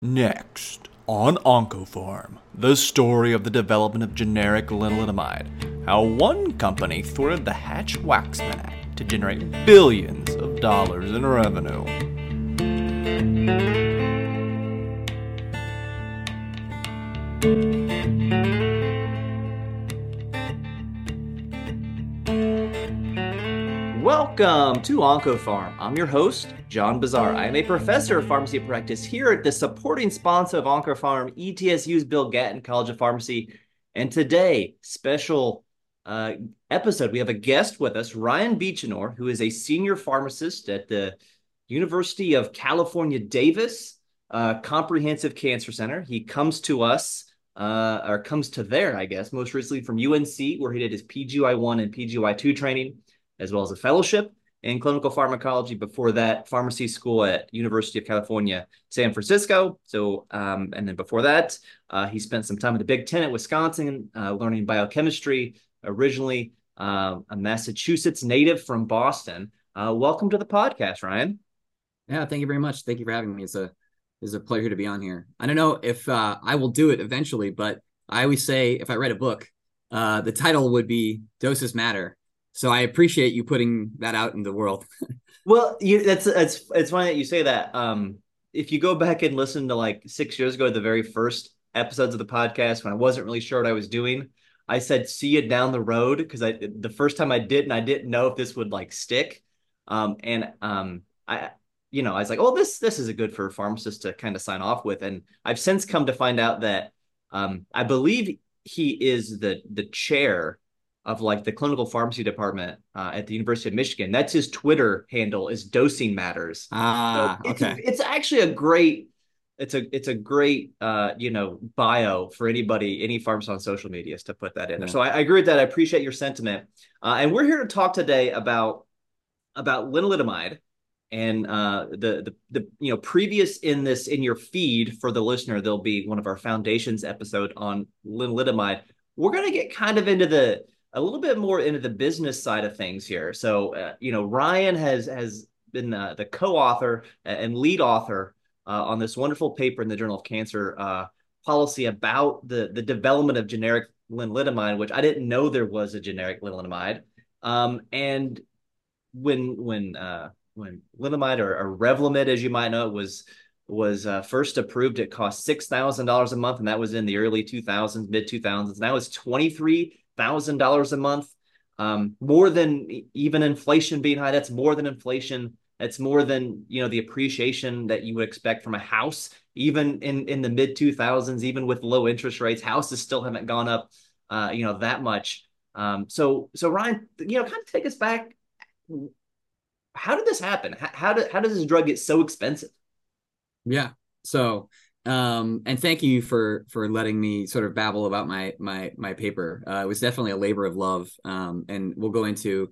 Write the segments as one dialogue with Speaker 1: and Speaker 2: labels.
Speaker 1: Next, on Oncopharm, the story of the development of generic lenalidomide. How one company thwarted the Hatch-Waxman Act to generate billions of dollars in revenue. Welcome to Oncopharm. I'm your host, John Bossaer. I am a professor of pharmacy practice here at the supporting sponsor of Oncopharm, ETSU's Bill Gatton College of Pharmacy. And today, special uh, episode, we have a guest with us, Ryan Beechinor, who is a senior pharmacist at the University of California, Davis uh, Comprehensive Cancer Center. He comes to us, uh, or comes to there, I guess, most recently from UNC, where he did his PGY1 and PGY2 training, as well as a fellowship in clinical pharmacology. Before that, pharmacy school at University of California, San Francisco. So, um, and then before that, uh, he spent some time at the Big Ten at Wisconsin, uh, learning biochemistry. Originally uh, a Massachusetts native from Boston. Uh, welcome to the podcast, Ryan.
Speaker 2: Yeah, thank you very much. Thank you for having me. It's a it's a pleasure to be on here. I don't know if uh, I will do it eventually, but I always say if I write a book, uh, the title would be "Doses Matter." So I appreciate you putting that out in the world.
Speaker 1: well, you, that's it's it's funny that you say that. Um, if you go back and listen to like six years ago, the very first episodes of the podcast, when I wasn't really sure what I was doing, I said "see you down the road" because I the first time I did, and I didn't know if this would like stick. Um, and um, I you know, I was like, oh, this this is a good for pharmacists to kind of sign off with. And I've since come to find out that um, I believe he is the the chair of like the clinical pharmacy department uh, at the University of Michigan. That's his Twitter handle is dosing matters.
Speaker 2: Ah, so
Speaker 1: it's,
Speaker 2: okay.
Speaker 1: It's actually a great it's a it's a great uh you know bio for anybody any pharmacist on social media is to put that in there. So I, I, agree with that. I appreciate your sentiment. Uh, and we're here to talk today about about lenalidomide and uh, the, the the you know previous in this in your feed for the listener there'll be one of our foundations episode on lenalidomide we're going to get kind of into the a little bit more into the business side of things here so uh, you know ryan has has been the co-author and lead author uh, on this wonderful paper in the journal of cancer uh, policy about the the development of generic lenalidomide which i didn't know there was a generic lenalidomide um, and when when uh, when lenalidomide or, or Revlimid, as you might know, was was uh, first approved. It cost six thousand dollars a month, and that was in the early two thousands, mid two thousands. Now it's twenty three thousand dollars a month, um, more than even inflation being high. That's more than inflation. That's more than you know the appreciation that you would expect from a house, even in in the mid two thousands, even with low interest rates. Houses still haven't gone up, uh, you know, that much. Um, so so Ryan, you know, kind of take us back how did this happen? How, how did how does this drug get so expensive?
Speaker 2: Yeah. So um and thank you for for letting me sort of babble about my my my paper. Uh, it was definitely a labor of love. Um and we'll go into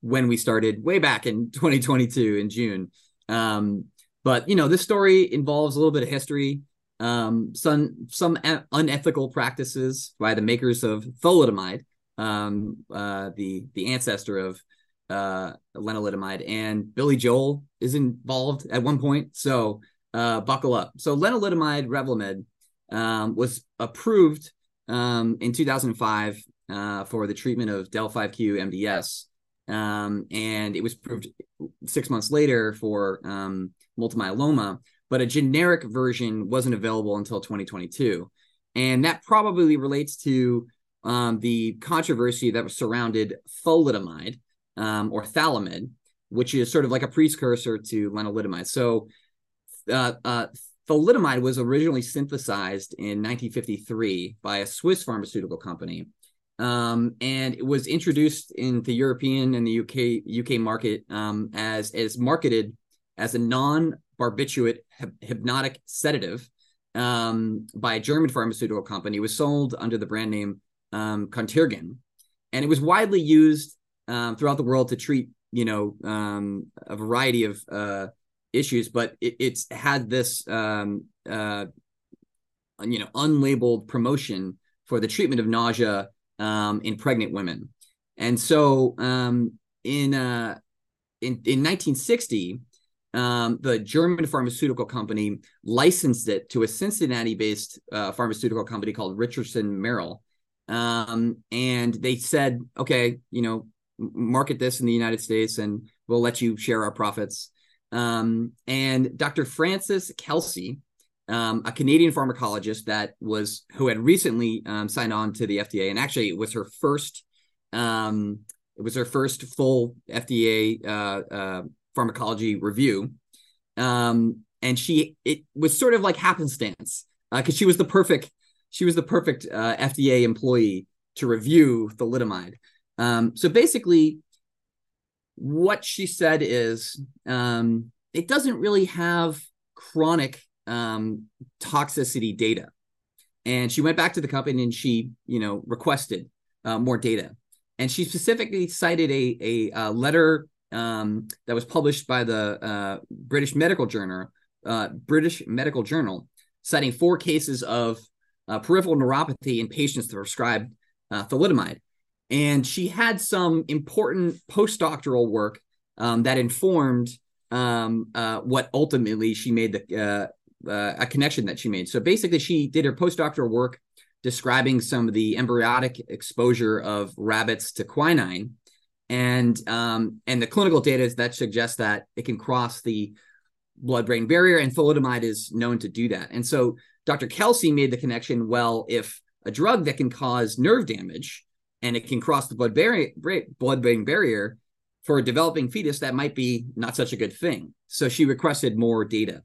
Speaker 2: when we started way back in 2022 in june. Um but you know this story involves a little bit of history. Um some some unethical practices by the makers of thalidomide um uh the the ancestor of uh, lenalidomide, and Billy Joel is involved at one point. So uh, buckle up. So lenalidomide Revlimid um, was approved um, in 2005 uh, for the treatment of del5q MDS, um, and it was approved six months later for um, multiple myeloma. But a generic version wasn't available until 2022, and that probably relates to um, the controversy that was surrounded thalidomide, um, or Thalomid, which is sort of like a precursor to lenalidomide. So, uh, uh, thalidomide was originally synthesized in 1953 by a Swiss pharmaceutical company. Um, and it was introduced in the European and the UK UK market um, as as marketed as a non-barbiturate hypnotic sedative um, by a German pharmaceutical company. It was sold under the brand name um, Contergan, and it was widely used um, throughout the world to treat you know um, a variety of uh, issues, but it, it's had this um, uh, you know unlabeled promotion for the treatment of nausea um, in pregnant women, and so um, in uh, in in 1960. um, the German pharmaceutical company licensed it to a Cincinnati-based uh, pharmaceutical company called Richardson Merrell, um, and they said, "Okay, you know, market this in the United States, and we'll let you share our profits." Um, and Dr. Frances Kelsey, um, a Canadian pharmacologist that was who had recently um, signed on to the FDA, and actually it was her first. Um, it was her first full FDA uh, uh, pharmacology review, um, and she it was sort of like happenstance because uh, she was the perfect she was the perfect uh, FDA employee to review thalidomide. Um, so basically, what she said is um, it doesn't really have chronic um, toxicity data. And she went back to the company and she, you know, requested uh, more data. And she specifically cited a, a, a letter um, that was published by the uh, British Medical Journal, uh, British Medical Journal, citing four cases of uh, peripheral neuropathy in patients that prescribed uh, thalidomide. And she had some important postdoctoral work um, that informed um, uh, what ultimately she made the uh, uh, a connection that she made. So basically, she did her postdoctoral work describing some of the embryonic exposure of rabbits to quinine, and um, and the clinical data that suggests that it can cross the blood-brain barrier, and thalidomide is known to do that. And so Dr. Kelsey made the connection. Well, if a drug that can cause nerve damage and it can cross the blood barrier, blood-brain barrier for a developing fetus, that might be not such a good thing. So she requested more data.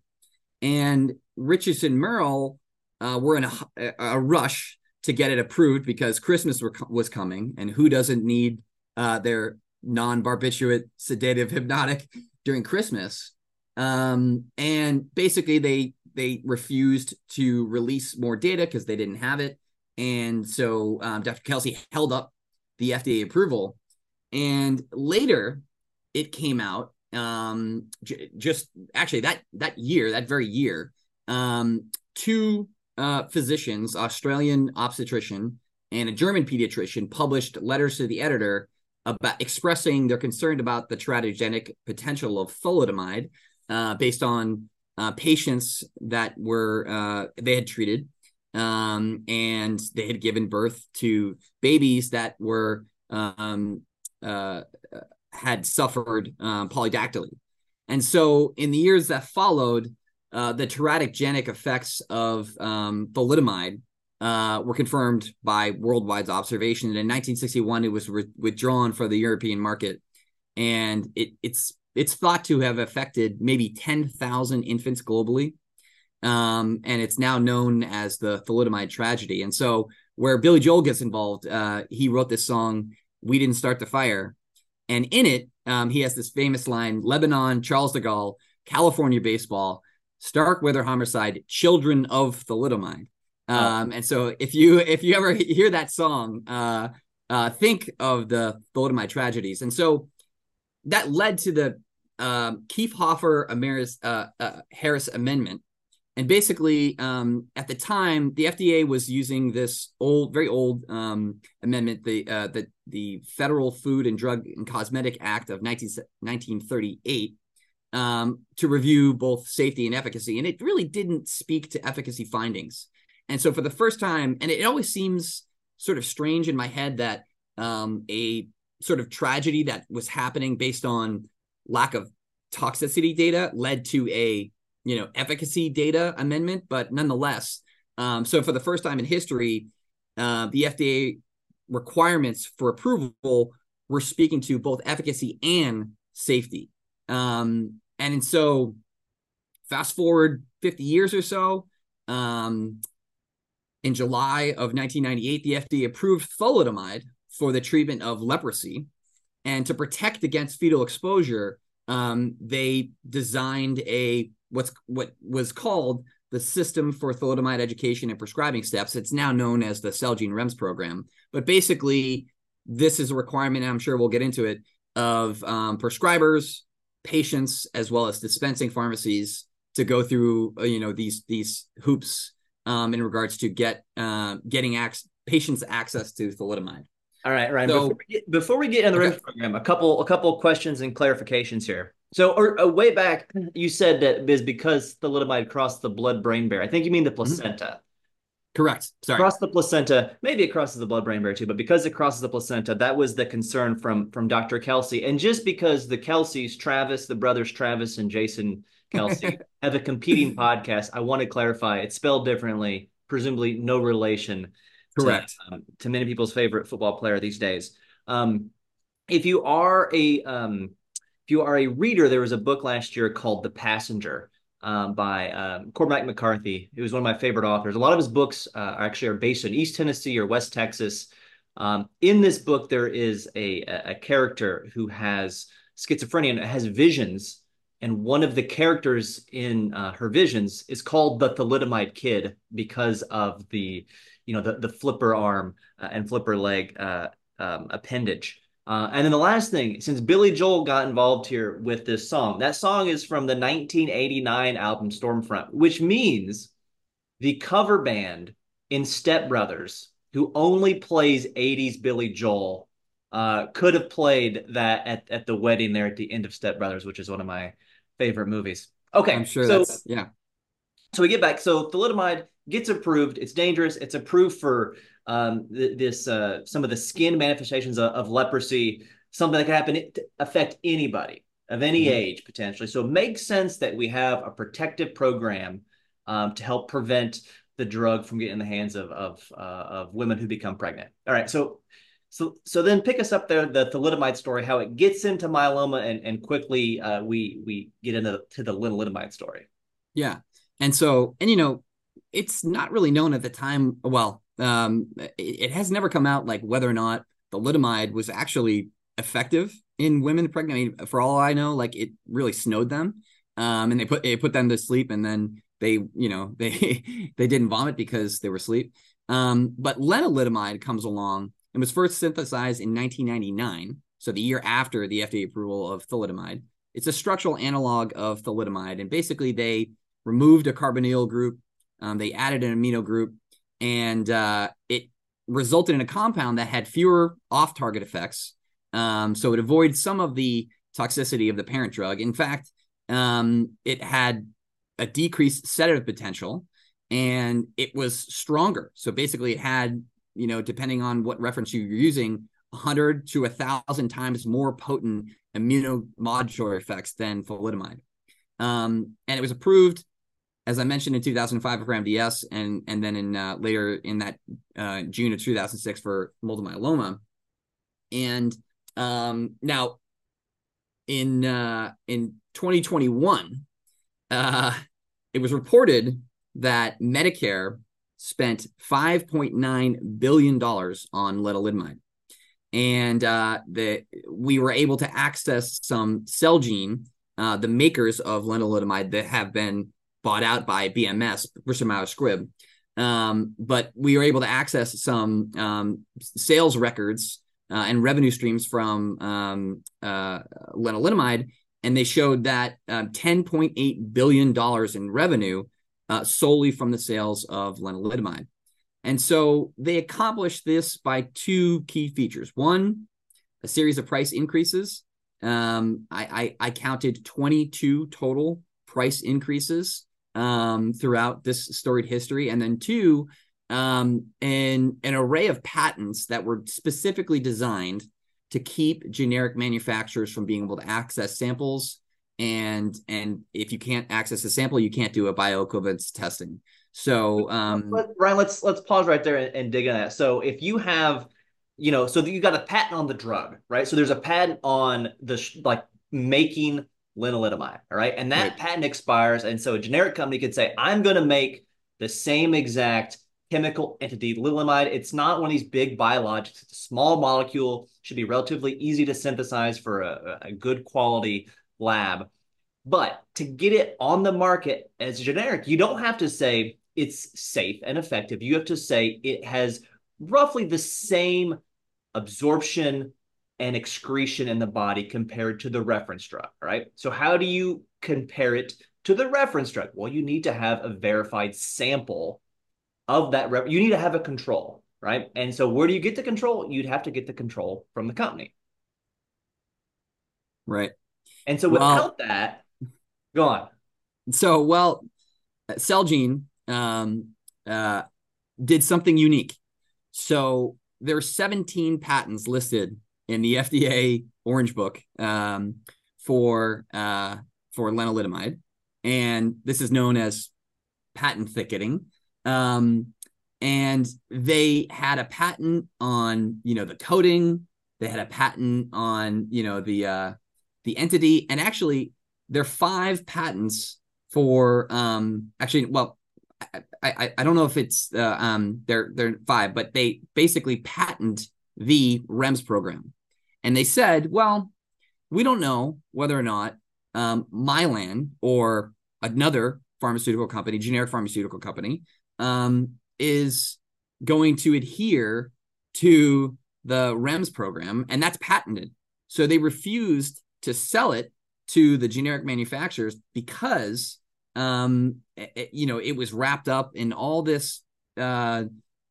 Speaker 2: And Richardson Merrell uh, were in a, a, rush to get it approved because Christmas were, was coming, and who doesn't need uh, their non-barbiturate sedative hypnotic during Christmas? Um, and basically, they they refused to release more data because they didn't have it, and so um, Dr. Kelsey held up the FDA approval. And later, it came out um, j- just actually that that year, that very year, um, two uh, physicians, Australian obstetrician and a German pediatrician, published letters to the editor about expressing their concern about the teratogenic potential of thalidomide uh, based on uh, patients that were uh, they had treated um, and they had given birth to babies that were um, uh, had suffered um, polydactyly. And so in the years that followed, uh, the teratogenic effects of um, thalidomide uh, were confirmed by worldwide observation. And in 1961, it was re- withdrawn for the European market, and it, it's it's thought to have affected maybe 10,000 infants globally. Um, and it's now known as the thalidomide tragedy. And so, where Billy Joel gets involved, uh, he wrote this song, "We Didn't Start the Fire," And in it, um, he has this famous line Lebanon, Charles de Gaulle, California baseball, Starkweather homicide, children of thalidomide. Oh. Um, and so if you if you ever hear that song, uh, uh, think of the thalidomide tragedies. And so that led to the um, Kefauver Amaris, uh, uh, Harris Amendment, and basically, um, at the time, the FDA was using this old, very old um, amendment, the, uh, the the Federal Food and Drug and Cosmetic Act of 19, 1938, um, to review both safety and efficacy, and it really didn't speak to efficacy findings. And so, for the first time, and it always seems sort of strange in my head that um, a sort of tragedy that was happening based on lack of toxicity data led to a you know efficacy data amendment, but nonetheless, um, so for the first time in history, uh, the FDA requirements for approval were speaking to both efficacy and safety. Um, and so, fast forward 50 years or so, um, in July of 1998, the FDA approved thalidomide for the treatment of leprosy. And to protect against fetal exposure, um, they designed a what's what was called the System for Thalidomide Education and Prescribing Steps. It's now known as the Celgene REMS program. But basically, this is a requirement, I'm sure we'll get into it, of um, prescribers, patients, as well as dispensing pharmacies to go through, uh, you know, these these hoops um, in regards to get uh, getting ac- patients access to thalidomide.
Speaker 1: All right, Ryan. So, before, we get, before we get in the okay. REMS program, a couple a couple questions and clarifications here. So, or uh, way back, you said that is because thalidomide crossed the blood-brain barrier. I think you mean the placenta. Mm-hmm.
Speaker 2: Correct. Sorry.
Speaker 1: Across the placenta, maybe it crosses the blood-brain barrier too, but because it crosses the placenta, that was the concern from from Dr. Kelsey. And just because the Kelces, Travis, the brothers Travis and Jason Kelce, have a competing podcast, I want to clarify it's spelled differently, presumably no relation.
Speaker 2: Correct.
Speaker 1: To, um, to many people's favorite football player these days. Um, if you are a um, if you are a reader, there was a book last year called The Passenger um, by um, Cormac McCarthy. He was one of my favorite authors. A lot of his books uh, actually are based in East Tennessee or West Texas. Um, in this book, there is a, a character who has schizophrenia and has visions. And one of the characters in uh, her visions is called the thalidomide kid because of the, you know, the, the flipper arm uh, and flipper leg uh, um, appendage. Uh, and then the last thing, since Billy Joel got involved here with this song, that song is from the 1989 album Storm Front, which means the cover band in Step Brothers, who only plays 80s Billy Joel, uh, could have played that at, at the wedding there at the end of Step Brothers, which is one of my favorite movies. Okay,
Speaker 2: I'm sure so, that's yeah.
Speaker 1: So we get back. So thalidomide gets approved. It's dangerous. It's approved for um, th- this uh, some of the skin manifestations of, of, leprosy, something that can happen affect anybody of any mm-hmm. age potentially. So it makes sense that we have a protective program um, to help prevent the drug from getting in the hands of of, uh, of women who become pregnant. All right, so. So, so then pick us up there, the thalidomide story, how it gets into myeloma, and, and quickly uh, we we get into to the lenalidomide story.
Speaker 2: Yeah, and so and you know, it's not really known at the time. Well, um, it, it, has never come out like whether or not the thalidomide was actually effective in women pregnant. I mean, for all I know, like it really snowed them, um, and they put it put them to sleep, and then they, you know, they they didn't vomit because they were asleep. Um, but lenalidomide comes along and was first synthesized in 1999, so the year after the FDA approval of thalidomide. It's a structural analog of thalidomide, and basically they removed a carbonyl group, um, they added an amino group, and uh, it resulted in a compound that had fewer off-target effects. Um, so it avoided some of the toxicity of the parent drug. In fact, um, it had a decreased sedative potential, and it was stronger. So basically, it had you know, depending on what reference you're using, 100 to 1,000 times more potent immunomodulatory effects than thalidomide. Um, and it was approved as I mentioned in 2005 for MDS, and and then in uh, later in that uh, June of 2006 for multiple myeloma, and um, now in uh, in 2021, uh, it was reported that Medicare spent 5.9 billion dollars on lenalidomide, and uh, that we were able to access some Celgene, uh, the makers of lenalidomide, that have been bought out by BMS, Bristol Myers Squibb. Um, but we were able to access some um, sales records uh, and revenue streams from um, uh, lenalidomide, and they showed that um, $10.8 billion in revenue uh, solely from the sales of lenalidomide. And so they accomplished this by two key features. One, a series of price increases. Um, I, I, I counted 22 total price increases um, throughout this storied history, and then two, um, an an array of patents that were specifically designed to keep generic manufacturers from being able to access samples. And and if you can't access a sample, you can't do a bioequivalence testing. So um,
Speaker 1: Ryan, let's let's pause right there and, and dig in that. So if you have you know, so you got a patent on the drug, right? So there's a patent on the sh- like making lenalidomide. All right. And that right. patent expires. And so a generic company could say, I'm going to make the same exact chemical entity, lenalidomide. It's not one of these big biologics. It's a small molecule, should be relatively easy to synthesize for a, a good quality lab. But to get it on the market as generic, you don't have to say it's safe and effective. You have to say it has roughly the same absorption and excretion in the body compared to the reference drug, right? So how do you compare it to the reference drug? Well, you need to have a verified sample of that. You need to have a control, right? And so where do you get the control? You'd have to get the control from the company.
Speaker 2: Right.
Speaker 1: And so without well, that, go on.
Speaker 2: So well, Celgene um, uh, did something unique. So there are 17 patents listed in the FDA Orange Book um, for uh, for lenalidomide, and this is known as patent thicketing. Um, and they had a patent on you know the coating, they had a patent on you know the uh, the entity, and actually there are five patents for um actually well I, I, I don't know if it's uh, um they're they're five, but they basically patent the REMS program, and they said, well, we don't know whether or not um, Mylan or another pharmaceutical company, generic pharmaceutical company, um, is going to adhere to the REMS program, and that's patented. So they refused to sell it to the generic manufacturers because um, it, you know, it was wrapped up in all this uh,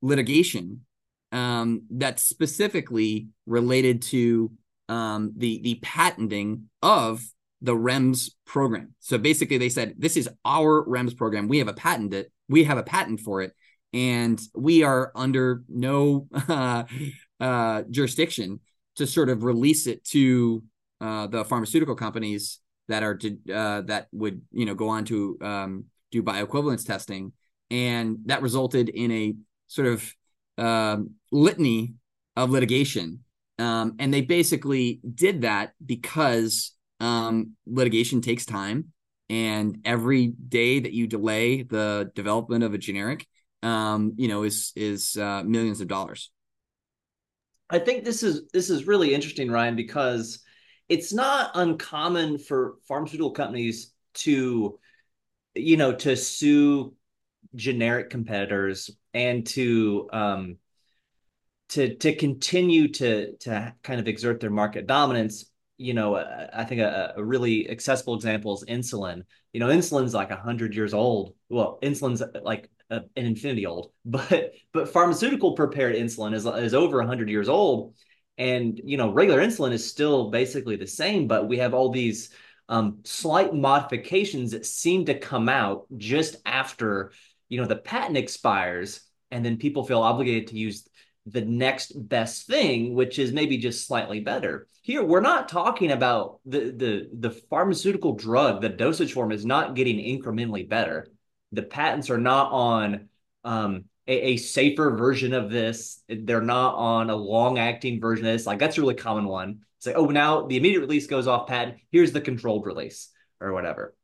Speaker 2: litigation um, that's specifically related to um, the the patenting of the REMS program. So basically, they said this is our REMS program. We have a patent it. We have a patent for it, and we are under no uh, uh, jurisdiction to sort of release it to uh, the pharmaceutical companies that are to, uh, that would you know go on to um, do bioequivalence testing, and that resulted in a sort of um, litany of litigation. Um, and they basically did that because um, litigation takes time, and every day that you delay the development of a generic, um, you know, is is uh, millions of dollars.
Speaker 1: I think this is this is really interesting, Ryan, because it's not uncommon for pharmaceutical companies to you know to sue generic competitors and to um to to continue to to kind of exert their market dominance you know i think a, a really accessible example is insulin. You know insulin's like 100 years old. Well insulin's like a, an infinity old but but pharmaceutical prepared insulin is is over 100 years old. And you know regular insulin is still basically the same but we have all these um, slight modifications that seem to come out just after you know the patent expires and then people feel obligated to use the next best thing which is maybe just slightly better here we're not talking about the the the pharmaceutical drug the dosage form is not getting incrementally better the patents are not on um, a, a safer version of this. They're not on a long acting version of this. Like that's a really common one. It's like, oh, now the immediate release goes off patent. Here's the controlled release or whatever.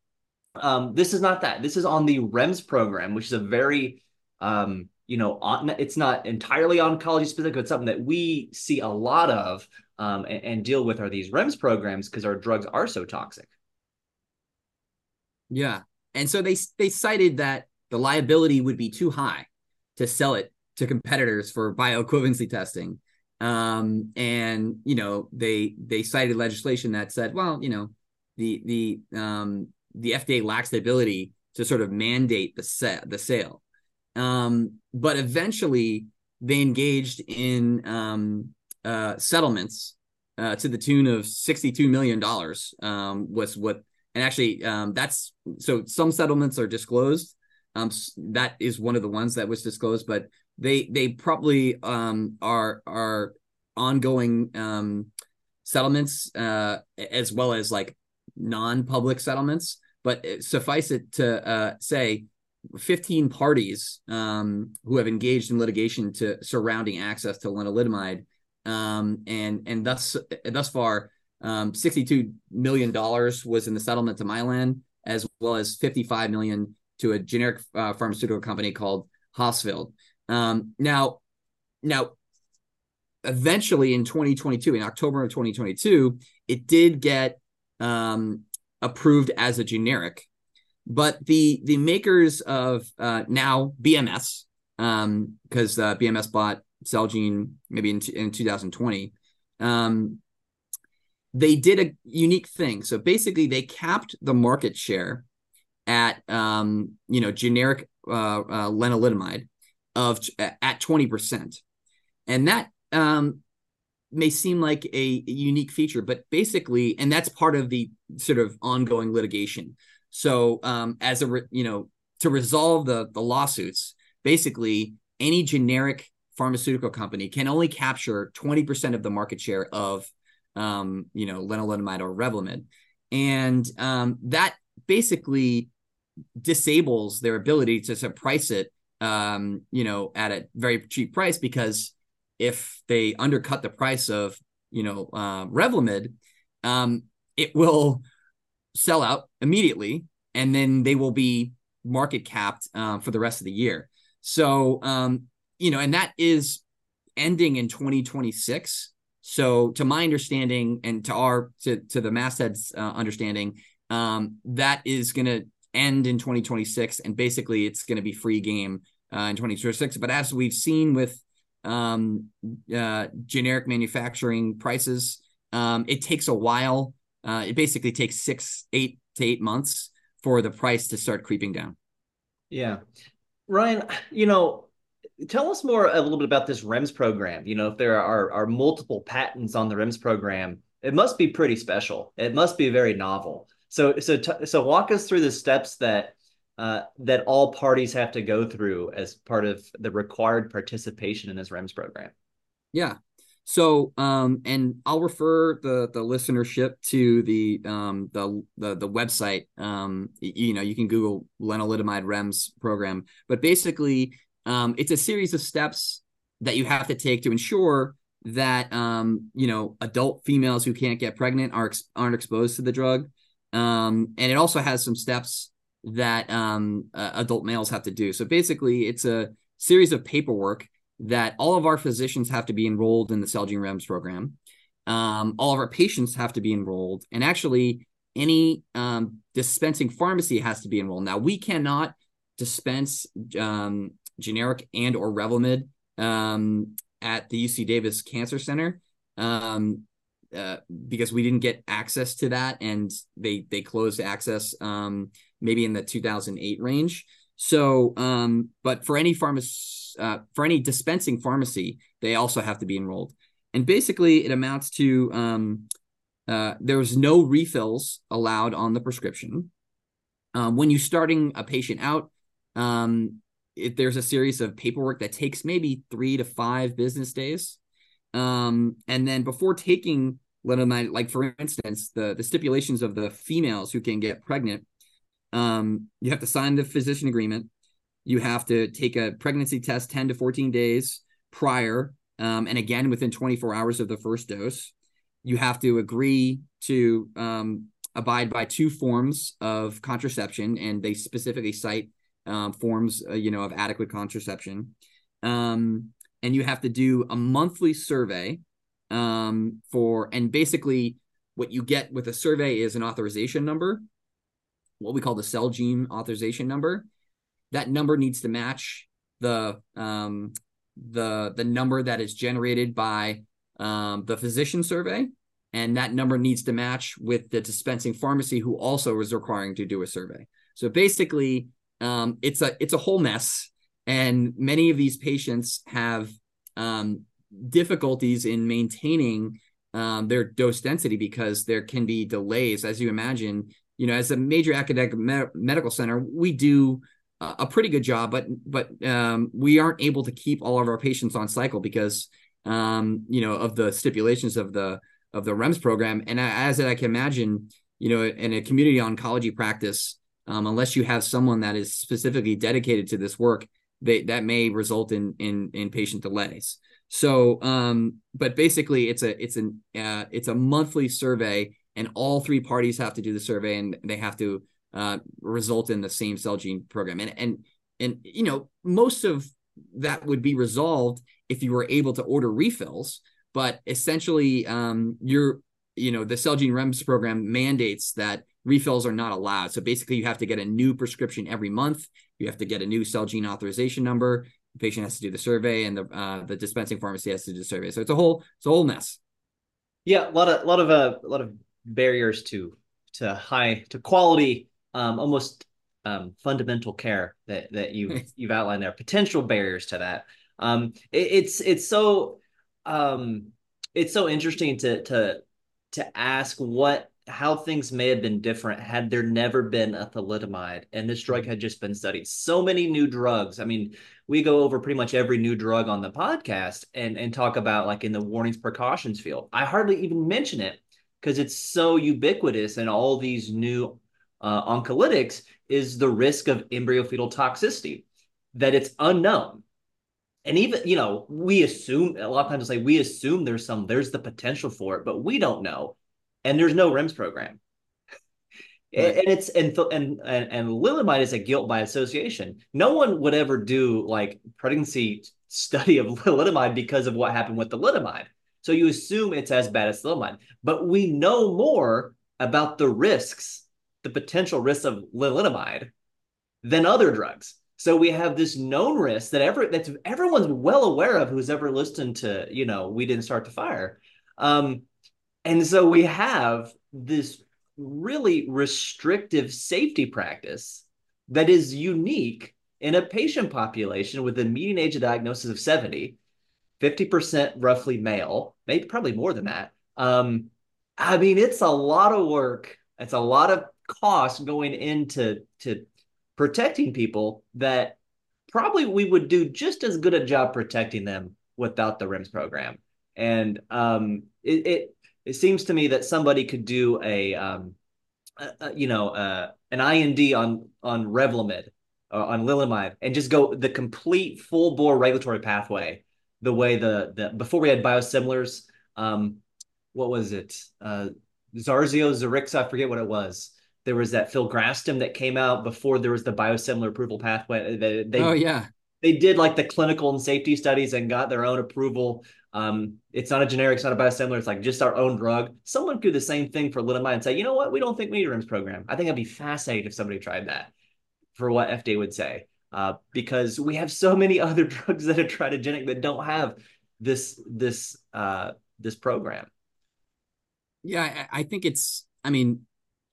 Speaker 1: Um, this is not that. This is on the REMS program, which is a very, um, you know, on, it's not entirely oncology specific. It's something that we see a lot of um, and, and deal with are these REMS programs because our drugs are so toxic.
Speaker 2: Yeah, and so they they cited that the liability would be too high to sell it to competitors for bioequivalency testing. Um, and you know, they they cited legislation that said, well, you know, the the um, the FDA lacks the ability to sort of mandate the set the sale. Um, but eventually they engaged in um, uh, settlements uh, to the tune of $62 million um, was what, and actually um, that's, so some settlements are disclosed um, that is one of the ones that was disclosed, but they they probably um, are are ongoing settlements uh, as well as like non-public settlements. But suffice it to uh, say, 15 parties um, who have engaged in litigation to surrounding access to lenalidomide, um, and and thus thus far, um, 62 million dollars was in the settlement to Mylan, as well as 55 million to a generic uh, pharmaceutical company called Hosfeld. Um, now, now, eventually in 2022, in October of 2022, it did get um, approved as a generic, but the the makers of uh, now BMS, because um, uh, BMS bought Celgene maybe in, in 2020. Um, they did a unique thing. So basically, they capped the market share at um, you know generic uh, uh, lenalidomide of at 20%. And that um, may seem like a unique feature, but basically, and that's part of the sort of ongoing litigation. So, um, as a re, you know, to resolve the the lawsuits, basically, any generic pharmaceutical company can only capture 20% of the market share of um, you know, lenalidomide or Revlimid. And um, that basically disables their ability to, to price it um, you know, at a very cheap price because if they undercut the price of, you know, uh, Revlimid, um, it will sell out immediately and then they will be market capped uh, for the rest of the year. So, um, you know, and that is ending in 2026. So, to my understanding, and to our to to the mastheads uh, understanding, um, that is going to end in 2026, and basically it's going to be free game uh, in 2026. But as we've seen with um, uh, generic manufacturing prices, um, it takes a while. Uh, it basically takes six, eight to eight months for the price to start creeping down.
Speaker 1: Yeah, Ryan, you know, tell us more a little bit about this REMS program. You know, if there are are multiple patents on the REMS program, it must be pretty special. It must be very novel. So so t- so walk us through the steps that uh, that all parties have to go through as part of the required participation in this REMS program.
Speaker 2: Yeah. So, um, and I'll refer the the listenership to the um the the the website. Um, you know, you can Google lenalidomide REMS program, but basically, um, it's a series of steps that you have to take to ensure that um, you know, adult females who can't get pregnant are aren't exposed to the drug. Um, and it also has some steps that um, uh, adult males have to do. So basically, it's a series of paperwork that all of our physicians have to be enrolled in the Celgene REMS program. Um, all of our patients have to be enrolled, and actually, any um, dispensing pharmacy has to be enrolled. Now, we cannot dispense um, generic and or Revlimid um, at the UC Davis Cancer Center um, uh, because we didn't get access to that, and they they closed access um, maybe in the 2008 range. So, um, but for any pharmacy, uh, for any dispensing pharmacy, they also have to be enrolled. And basically, it amounts to um, uh, there's no refills allowed on the prescription. Um, when you're starting a patient out, um, if there's a series of paperwork that takes maybe three to five business days. Um, and then before taking like for instance, the the stipulations of the females who can get pregnant um, you have to sign the physician agreement. You have to take a pregnancy test 10 to 14 days prior, um, and again within 24 hours of the first dose. You have to agree to um, abide by two forms of contraception, and they specifically cite um, forms, uh, you know, of adequate contraception. Um, and you have to do a monthly survey um, for, and basically, what you get with a survey is an authorization number what we call the Celgene authorization number. That number needs to match the um, the the number that is generated by um, the physician survey, and that number needs to match with the dispensing pharmacy who also is requiring to do a survey. So basically, um, it's a it's a whole mess, and many of these patients have um, difficulties in maintaining um, their dose density because there can be delays. As you imagine, you know, as a major academic me- medical center, we do a pretty good job, but but um, we aren't able to keep all of our patients on cycle because um, you know of the stipulations of the of the REMS program. And as I can imagine, you know, in a community oncology practice, um, unless you have someone that is specifically dedicated to this work, they, that may result in in in patient delays. So, um, but basically, it's a it's an uh, it's a monthly survey and all three parties have to do the survey and they have to uh, result in the same Celgene program. And and and you know most of that would be resolved if you were able to order refills, but essentially um, you're you know the Celgene REMS program mandates that refills are not allowed. So basically, you have to get a new prescription every month. You have to get a new Celgene authorization number. The patient has to do the survey, and the uh, the dispensing pharmacy has to do the survey. So it's a whole it's a whole mess.
Speaker 1: Yeah, a lot of a lot of uh, a lot of barriers to to high to quality um, almost um, fundamental care that that you you've outlined there potential barriers to that um, it, it's it's so um, it's so interesting to to to ask what how things may have been different had there never been a thalidomide and this drug had just been studied. So many new drugs. I mean, we go over pretty much every new drug on the podcast and and talk about like in the warnings precautions field. I hardly even mention it because it's so ubiquitous in all these new uh, oncolytics is the risk of embryo fetal toxicity that it's unknown. And even you know we assume a lot of times say we assume there's some there's the potential for it but we don't know. And there's no REMS program. Right. and it's and and and, and is a guilt by association. No one would ever do like pregnancy study of Lilimide because of what happened with the Lilimide so you assume it's as bad as Lilimide but we know more about the risks the potential risks of Lilimide than other drugs so we have this known risk that every that's everyone's well aware of who's ever listened to, you know, we didn't start the fire. Um, and so we have this really restrictive safety practice that is unique in a patient population with a median age of diagnosis of 70, 50% roughly male, maybe probably more than that. Um, I mean, it's a lot of work. It's a lot of cost going into to protecting people that probably we would do just as good a job protecting them without the REMS program. And um, it, it, it seems to me that somebody could do a, um, a, a you know uh, an IND on on Revlimid uh, on Lilimide and just go the complete full bore regulatory pathway the way the the before we had biosimilars. Um, what was it? Uh, Zarzio, Zarixa, I forget what it was there was that Phil filgrastim that came out before there was the biosimilar approval pathway. They, they,
Speaker 2: oh yeah,
Speaker 1: they did like the clinical and safety studies and got their own approval. Um, it's not a generic, it's not a biosimilar. It's like just our own drug. Someone could do the same thing for Lilimide and say, you know what, we don't think we need a REMS program. I think I'd be fascinated if somebody tried that for what FDA would say, uh, because we have so many other drugs that are teratogenic that don't have this this uh, this program.
Speaker 2: Yeah, I, I think it's. I mean,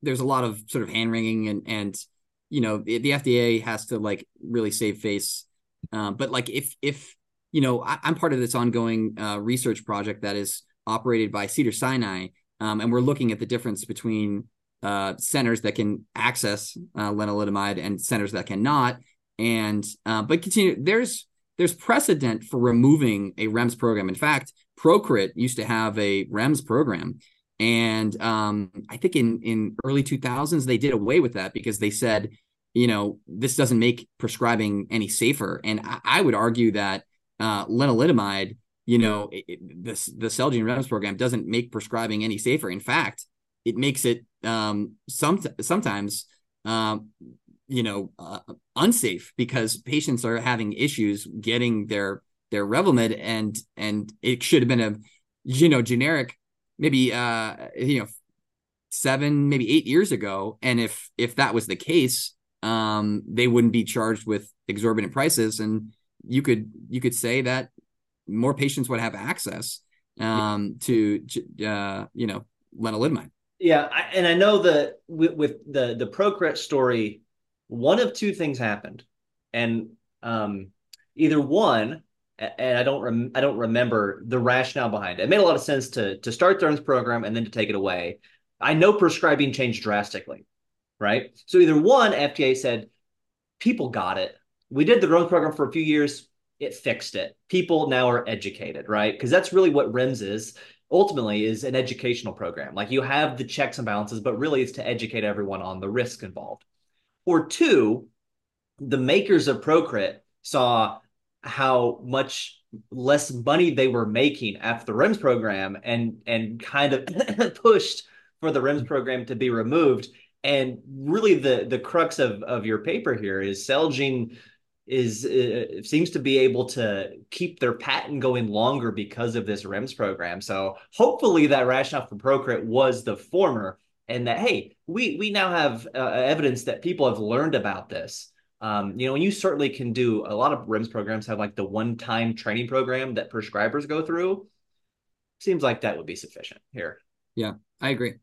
Speaker 2: there's a lot of sort of hand wringing and and you know the, FDA has to like really save face. Um, but like if if you know I, am part of this ongoing uh, research project that is operated by Cedar Sinai, um, and we're looking at the difference between uh, centers that can access uh, lenalidomide and centers that cannot. And uh, but continue there's there's precedent for removing a REMS program. In fact, Procrit used to have a REMS program and um, I think in in early 2000s they did away with that because they said, you know, this doesn't make prescribing any safer. And I, I would argue that uh, lenalidomide, you know, it, it, the the Celgene REMS program doesn't make prescribing any safer. In fact, it makes it um, some sometimes um, you know uh, unsafe because patients are having issues getting their their Revlimid and and it should have been a you know generic maybe uh you know seven maybe eight years ago. And if if that was the case um they wouldn't be charged with exorbitant prices. And you could you could say that more patients would have access um to uh you know lenalidomide.
Speaker 1: Yeah I, and i know that with, with the the procrit story one of two things happened and um either one and I don't rem- I don't remember the rationale behind it. It made a lot of sense to to start the program and then to take it away. I know prescribing changed drastically, right? So either one, FDA said people got it. We did the REMS program for a few years. It fixed it. People now are educated, right? Because that's really what REMS is. Ultimately, is an educational program. Like you have the checks and balances, but really it's to educate everyone on the risk involved. Or two, the makers of Procrit saw how much less money they were making after the REMS program and and kind of pushed for the REMS program to be removed. And really, the the crux of of your paper here is Celgene is uh, seems to be able to keep their patent going longer because of this REMS program. So hopefully, that rationale for Procrit was the former, and that hey, we we now have uh, evidence that people have learned about this um, you know, and you certainly can do a lot of REMS programs have like the one time training program that prescribers go through. Seems like that would be sufficient here.
Speaker 2: Yeah, I agree.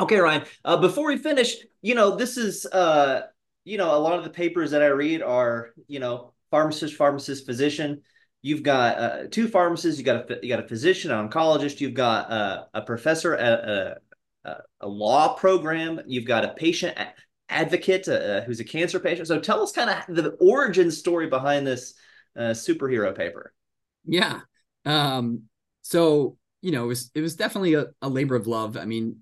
Speaker 1: Okay, Ryan. Uh, before we finish, you know, this is, uh, you know, a lot of the papers that I read are, you know, pharmacist, pharmacist, physician. you've got uh, two pharmacists, you got a you got a physician, an oncologist, you've got uh, a professor at a, a, a, law program, you've got a patient advocate uh, uh, who's a cancer patient. So tell us kind of the origin story behind this uh, superhero paper.
Speaker 2: Yeah. Um, so you know, it was it was definitely a, a labor of love. I mean,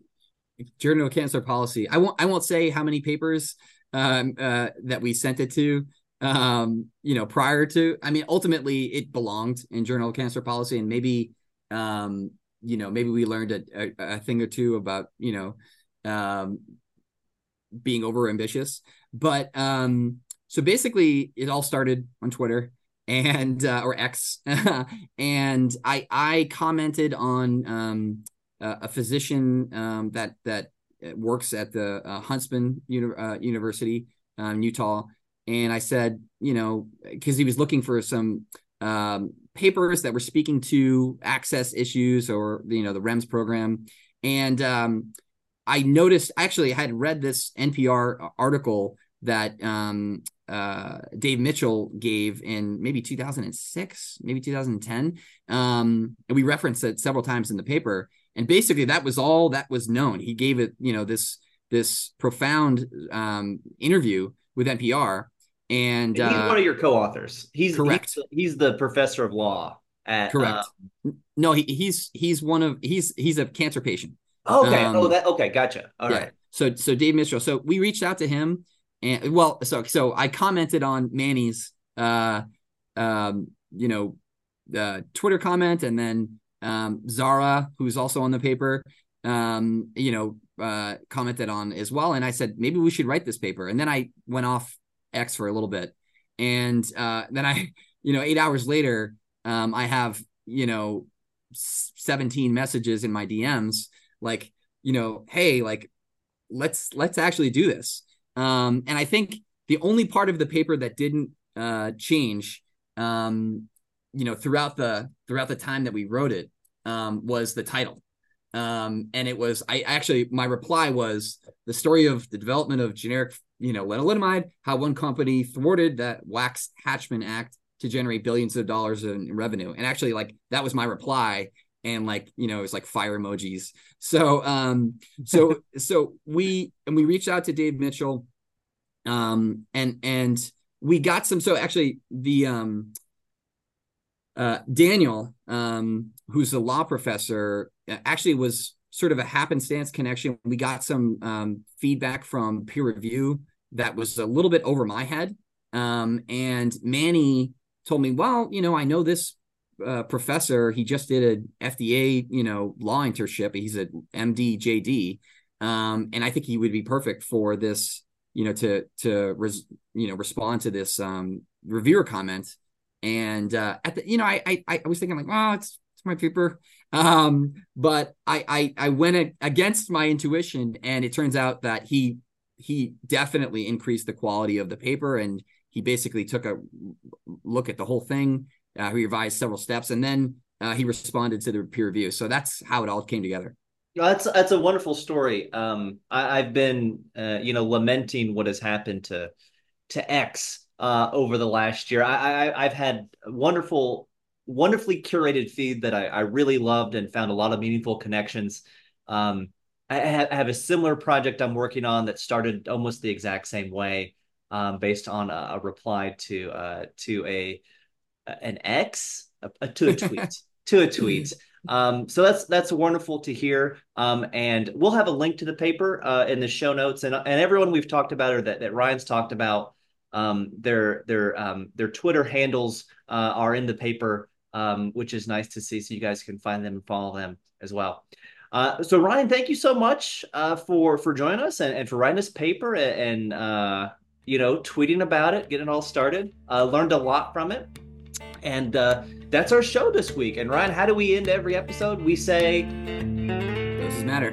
Speaker 2: journal of cancer policy. I won't I won't say how many papers um, uh, that we sent it to. Um, you know, prior to I mean, ultimately it belonged in Journal of Cancer Policy, and maybe um, you know, maybe we learned a, a, a thing or two about you know um, being over ambitious. But um, so basically, it all started on Twitter and uh, or X, and I I commented on um, a, physician um, that that works at the uh, Huntsman Uni- uh, University, um, Utah, and I said, you know, because he was looking for some um, papers that were speaking to access issues or you know the REMS program, and um, I noticed actually I had read this NPR article that um, uh, Dave Mitchell gave in maybe 2006, maybe 2010. Um, and we referenced it several times in the paper. And basically, that was all that was known. He gave it, you know, this this profound um, interview with NPR. And,
Speaker 1: and he's uh, one of your co-authors. He's correct. He's, he's the professor of law. At,
Speaker 2: correct. Um, no, he, he's he's one of he's he's a cancer patient.
Speaker 1: Okay. Um, oh, that okay. Gotcha. All yeah. right.
Speaker 2: So so Dave Mitchell. So we reached out to him and well, so so I commented on Manny's uh um you know uh Twitter comment and then um Zara, who's also on the paper, um, you know, uh commented on as well. And I said, maybe we should write this paper. And then I went off X for a little bit. And uh then I, you know, eight hours later, um, I have, you know, 17 messages in my DMs like, you know, hey, like let's let's actually do this um, and I think the only part of the paper that didn't uh, change, um, you know, throughout the throughout the time that we wrote it, um, was the title. Um, and it was I actually my reply was the story of the development of generic, you know, lenalidomide, how one company thwarted that Wax Hatchman Act to generate billions of dollars in revenue. And actually, like that was my reply and like you know it's like fire emojis so um so so we and we reached out to dave mitchell um and and we got some so actually the um uh daniel um who's a law professor actually was sort of a happenstance connection we got some um feedback from peer review that was a little bit over my head um and manny told me well you know i know this uh, professor. He just did an FDA, you know, law internship. He's a MD, JD, um, and I think he would be perfect for this, you know, to to res, you know respond to this um, reviewer comment. And uh, at the, you know, I I, I was thinking like, oh, it's it's my paper, um, but I, I I went against my intuition, and it turns out that he he definitely increased the quality of the paper and he basically took a look at the whole thing uh, he revised several steps, and then uh, he responded to the peer review. So that's how it all came together.
Speaker 1: That's that's a wonderful story. Um, I, have been, uh, you know, lamenting what has happened to to X uh, over the last year. I, I have had wonderful, wonderfully curated feed that I, I really loved and found a lot of meaningful connections. Um, I have, I have a similar project I'm working on that started almost the exact same way, um, based on a, a reply to uh, to a an X a, to a tweet to a tweet. Um, so that's that's wonderful to hear. Um, and we'll have a link to the paper uh, in the show notes, and and everyone we've talked about or that, that Ryan's talked about, um, their their um, their Twitter handles uh, are in the paper, um, which is nice to see. So you guys can find them and follow them as well. Uh, so Ryan, thank you so much uh, for for joining us and, and for writing this paper and, uh, you know tweeting about it, getting it all started. Uh, learned a lot from it. And uh, that's our show this week. And Ryan, how do we end every episode? We say,
Speaker 2: Doses matter.